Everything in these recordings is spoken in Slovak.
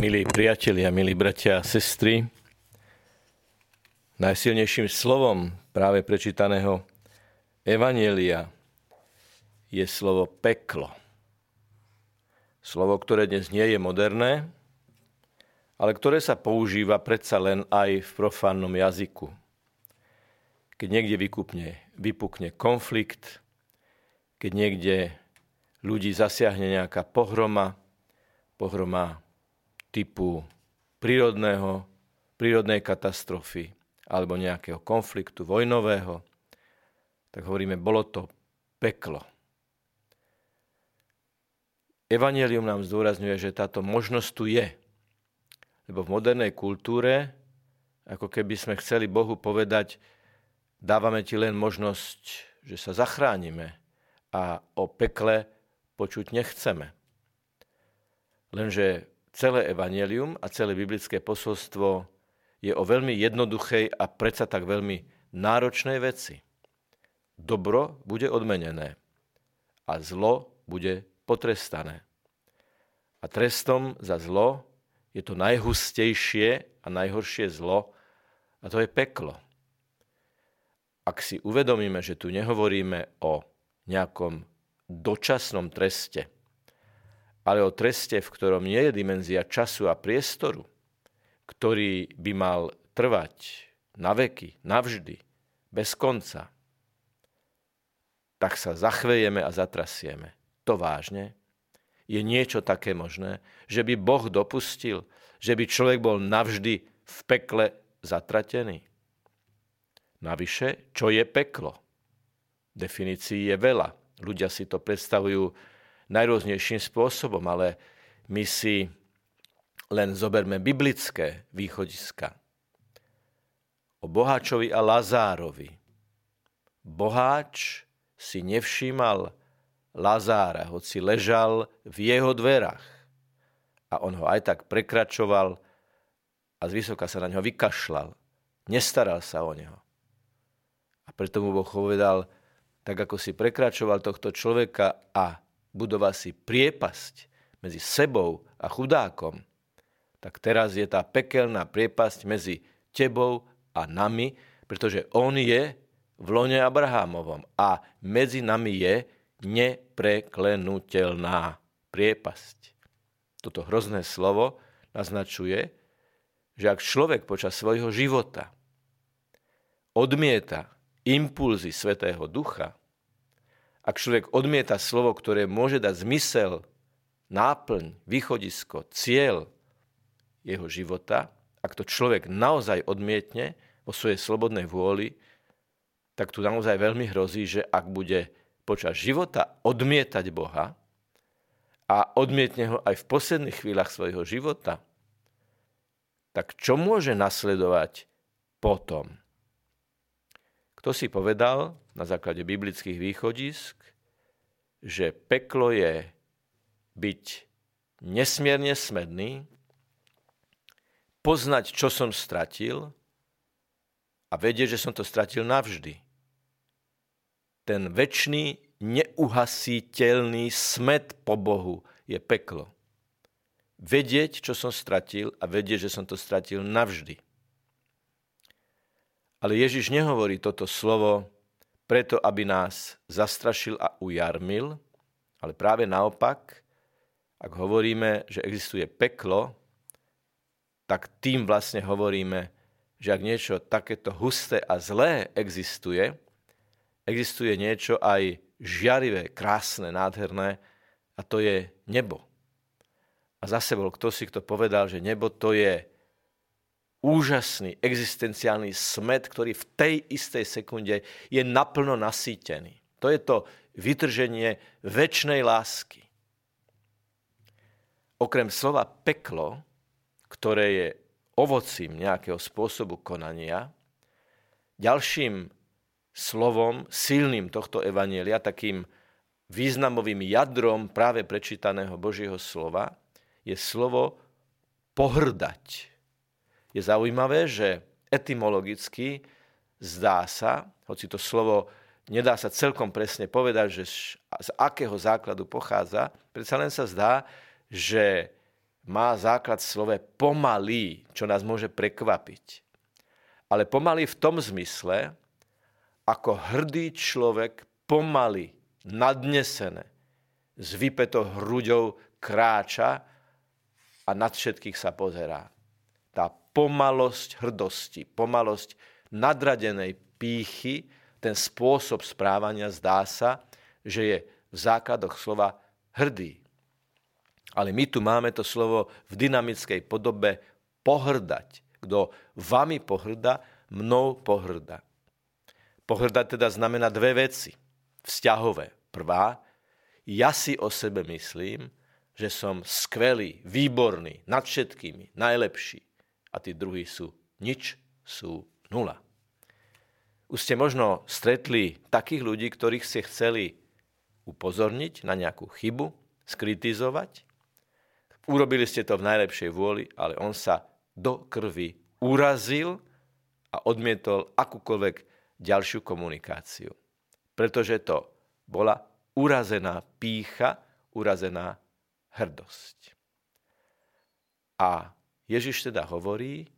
Milí priatelia, milí bratia a sestry, najsilnejším slovom práve prečítaného Evanielia je slovo peklo. Slovo, ktoré dnes nie je moderné, ale ktoré sa používa predsa len aj v profánnom jazyku. Keď niekde vykupne, vypukne konflikt, keď niekde ľudí zasiahne nejaká pohroma, pohroma typu prírodného, prírodnej katastrofy alebo nejakého konfliktu vojnového, tak hovoríme, bolo to peklo. Evangelium nám zdôrazňuje, že táto možnosť tu je. Lebo v modernej kultúre, ako keby sme chceli Bohu povedať, dávame ti len možnosť, že sa zachránime a o pekle počuť nechceme. Lenže celé evanelium a celé biblické posolstvo je o veľmi jednoduchej a predsa tak veľmi náročnej veci. Dobro bude odmenené a zlo bude potrestané. A trestom za zlo je to najhustejšie a najhoršie zlo a to je peklo. Ak si uvedomíme, že tu nehovoríme o nejakom dočasnom treste, ale o treste, v ktorom nie je dimenzia času a priestoru, ktorý by mal trvať na veky, navždy, bez konca, tak sa zachvejeme a zatrasieme. To vážne? Je niečo také možné, že by Boh dopustil, že by človek bol navždy v pekle zatratený? Navyše, čo je peklo? Definícií je veľa. Ľudia si to predstavujú najrôznejším spôsobom, ale my si len zoberme biblické východiska. O Boháčovi a Lazárovi. Boháč si nevšímal Lazára, hoci ležal v jeho dverách. A on ho aj tak prekračoval a zvysoka sa na ňo vykašľal. Nestaral sa o neho. A preto mu Boh povedal, tak ako si prekračoval tohto človeka a budoval si priepasť medzi sebou a chudákom, tak teraz je tá pekelná priepasť medzi tebou a nami, pretože on je v lone Abrahámovom a medzi nami je nepreklenutelná priepasť. Toto hrozné slovo naznačuje, že ak človek počas svojho života odmieta impulzy Svetého Ducha, ak človek odmieta slovo, ktoré môže dať zmysel, náplň, východisko, cieľ jeho života, ak to človek naozaj odmietne vo svojej slobodnej vôli, tak tu naozaj veľmi hrozí, že ak bude počas života odmietať Boha a odmietne ho aj v posledných chvíľach svojho života, tak čo môže nasledovať potom? Kto si povedal na základe biblických východisk, že peklo je byť nesmierne smedný, poznať, čo som stratil a vedieť, že som to stratil navždy. Ten väčší, neuhasiteľný smet po Bohu je peklo. Vedieť, čo som stratil a vedieť, že som to stratil navždy. Ale Ježiš nehovorí toto slovo preto, aby nás zastrašil a ujarmil, ale práve naopak, ak hovoríme, že existuje peklo, tak tým vlastne hovoríme, že ak niečo takéto husté a zlé existuje, existuje niečo aj žiarivé, krásne, nádherné a to je nebo. A zase bol kto si, kto povedal, že nebo to je úžasný existenciálny smet, ktorý v tej istej sekunde je naplno nasýtený. To je to vytrženie väčšnej lásky. Okrem slova peklo, ktoré je ovocím nejakého spôsobu konania, ďalším slovom, silným tohto evanielia, takým významovým jadrom práve prečítaného Božieho slova, je slovo pohrdať. Je zaujímavé, že etymologicky zdá sa, hoci to slovo nedá sa celkom presne povedať, že z akého základu pochádza, predsa len sa zdá, že má základ v slove pomalý, čo nás môže prekvapiť. Ale pomalý v tom zmysle, ako hrdý človek pomaly, nadnesené, s vypetou hruďou kráča a nad všetkých sa pozerá. Tá pomalosť hrdosti, pomalosť nadradenej pýchy, ten spôsob správania zdá sa, že je v základoch slova hrdý. Ale my tu máme to slovo v dynamickej podobe pohrdať. Kto vami pohrda, mnou pohrda. Pohrdať teda znamená dve veci. Vzťahové. Prvá, ja si o sebe myslím, že som skvelý, výborný, nad všetkými, najlepší. A tí druhí sú nič, sú nula. Už ste možno stretli takých ľudí, ktorých ste chceli upozorniť na nejakú chybu, skritizovať. Urobili ste to v najlepšej vôli, ale on sa do krvi urazil a odmietol akúkoľvek ďalšiu komunikáciu. Pretože to bola urazená pícha, urazená hrdosť. A Ježiš teda hovorí,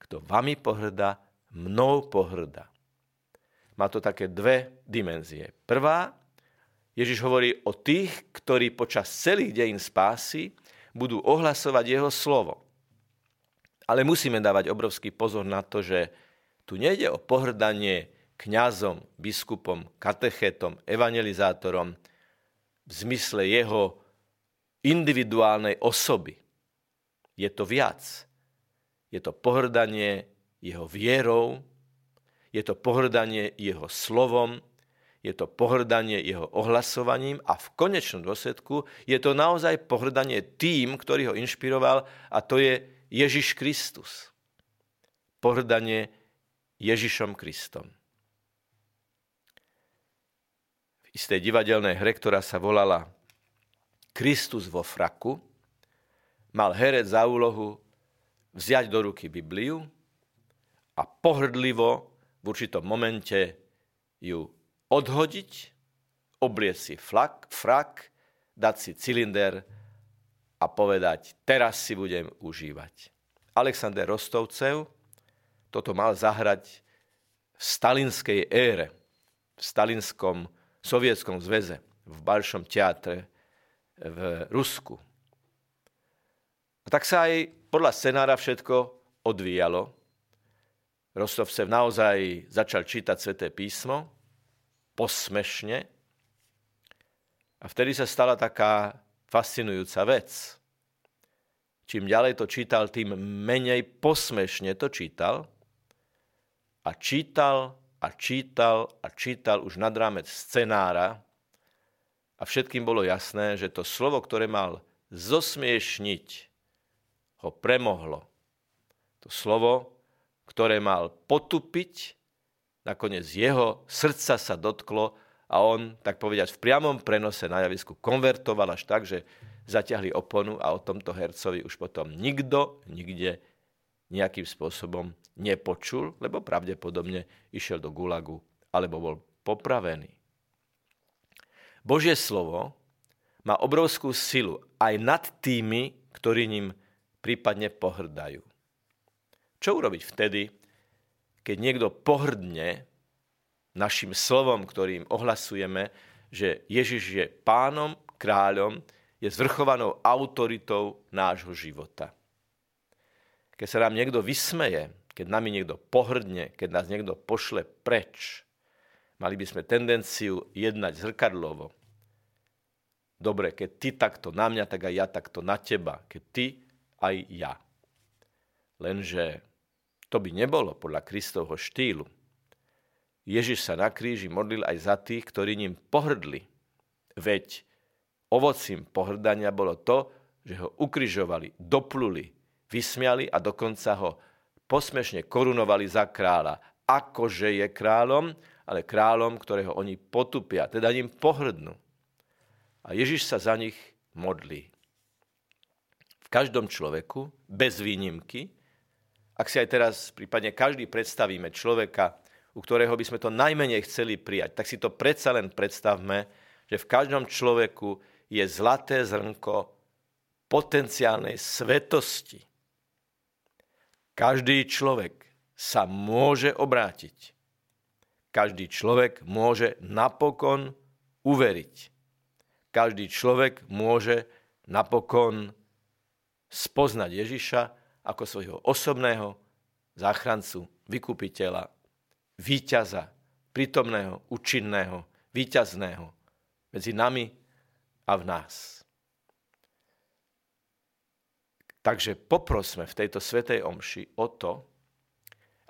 kto vami pohrda, mnou pohrda. Má to také dve dimenzie. Prvá, Ježiš hovorí o tých, ktorí počas celých dejín spásy budú ohlasovať jeho slovo. Ale musíme dávať obrovský pozor na to, že tu nejde o pohrdanie kňazom, biskupom, katechetom, evangelizátorom v zmysle jeho individuálnej osoby. Je to viac. Je to pohrdanie jeho vierou, je to pohrdanie jeho slovom, je to pohrdanie jeho ohlasovaním a v konečnom dôsledku je to naozaj pohrdanie tým, ktorý ho inšpiroval a to je Ježiš Kristus. Pohrdanie Ježišom Kristom. V istej divadelnej hre, ktorá sa volala Kristus vo fraku, mal herec za úlohu vziať do ruky Bibliu a pohrdlivo v určitom momente ju odhodiť, obliec si flak, frak, dať si cylinder a povedať, teraz si budem užívať. Alexander Rostovcev toto mal zahrať v stalinskej ére, v stalinskom sovietskom zveze, v Balšom teatre v Rusku. A tak sa aj podľa scenára všetko odvíjalo. Rostovcev naozaj začal čítať Sveté písmo, posmešne. A vtedy sa stala taká fascinujúca vec. Čím ďalej to čítal, tým menej posmešne to čítal. A čítal a čítal a čítal už nad rámec scenára a všetkým bolo jasné, že to slovo, ktoré mal zosmiešniť, ho premohlo. To slovo, ktoré mal potupiť, nakoniec jeho srdca sa dotklo a on, tak povedať, v priamom prenose na javisku konvertoval až tak, že zaťahli oponu a o tomto hercovi už potom nikto nikde nejakým spôsobom nepočul, lebo pravdepodobne išiel do gulagu alebo bol popravený. Božie slovo má obrovskú silu aj nad tými, ktorí ním prípadne pohrdajú. Čo urobiť vtedy, keď niekto pohrdne našim slovom, ktorým ohlasujeme, že Ježiš je pánom, kráľom, je zvrchovanou autoritou nášho života. Keď sa nám niekto vysmeje, keď nami niekto pohrdne, keď nás niekto pošle preč, mali by sme tendenciu jednať zrkadlovo. Dobre, keď ty takto na mňa, tak aj ja takto na teba. Keď ty, aj ja. Lenže to by nebolo podľa Kristovho štýlu. Ježiš sa na kríži modlil aj za tých, ktorí ním pohrdli. Veď ovocím pohrdania bolo to, že ho ukrižovali, dopluli, vysmiali a dokonca ho posmešne korunovali za kráľa. Akože je kráľom, ale kráľom, ktorého oni potupia, teda ním pohrdnú. A Ježiš sa za nich modlí. Každom človeku, bez výnimky, ak si aj teraz prípadne každý predstavíme človeka, u ktorého by sme to najmenej chceli prijať, tak si to predsa len predstavme, že v každom človeku je zlaté zrnko potenciálnej svetosti. Každý človek sa môže obrátiť. Každý človek môže napokon uveriť. Každý človek môže napokon spoznať Ježiša ako svojho osobného záchrancu, vykupiteľa, víťaza, prítomného, účinného, víťazného medzi nami a v nás. Takže poprosme v tejto svetej omši o to,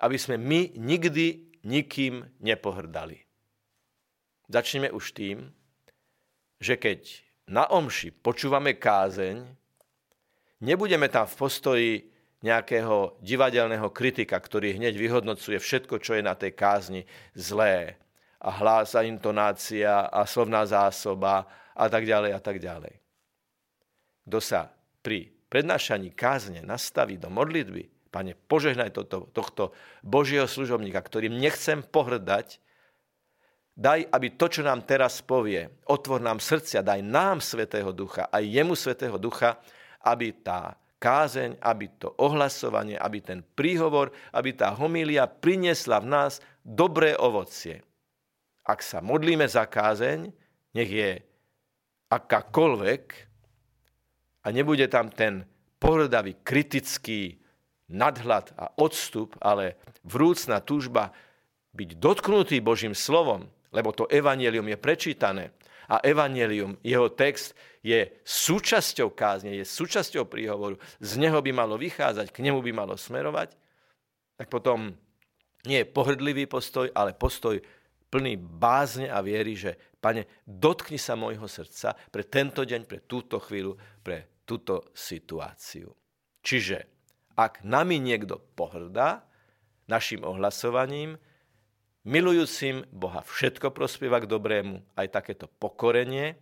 aby sme my nikdy nikým nepohrdali. Začneme už tým, že keď na omši počúvame kázeň, nebudeme tam v postoji nejakého divadelného kritika, ktorý hneď vyhodnocuje všetko, čo je na tej kázni zlé a hlása intonácia a slovná zásoba a tak ďalej a tak ďalej. Kto sa pri prednášaní kázne nastaví do modlitby, Pane, požehnaj toto, tohto Božieho služobníka, ktorým nechcem pohrdať, daj, aby to, čo nám teraz povie, otvor nám srdcia, daj nám Svetého Ducha, aj jemu Svetého Ducha, aby tá kázeň, aby to ohlasovanie, aby ten príhovor, aby tá homília priniesla v nás dobré ovocie. Ak sa modlíme za kázeň, nech je akákoľvek a nebude tam ten pohľadavý, kritický nadhľad a odstup, ale vrúcna túžba byť dotknutý Božím slovom, lebo to evanelium je prečítané a evanelium, jeho text je súčasťou kázne, je súčasťou príhovoru, z neho by malo vychádzať, k nemu by malo smerovať, tak potom nie je pohrdlivý postoj, ale postoj plný bázne a viery, že pane, dotkni sa môjho srdca pre tento deň, pre túto chvíľu, pre túto situáciu. Čiže ak nami niekto pohrdá našim ohlasovaním, milujúcim Boha všetko prospieva k dobrému, aj takéto pokorenie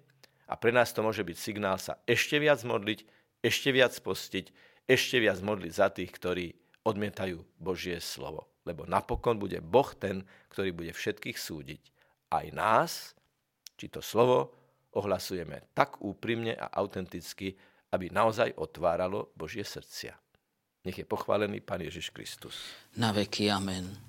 a pre nás to môže byť signál sa ešte viac modliť, ešte viac postiť, ešte viac modliť za tých, ktorí odmietajú Božie slovo lebo napokon bude Boh ten, ktorý bude všetkých súdiť. Aj nás, či to slovo ohlasujeme tak úprimne a autenticky, aby naozaj otváralo Božie srdcia. Nech je pochválený Pán Ježiš Kristus. Na veky amen.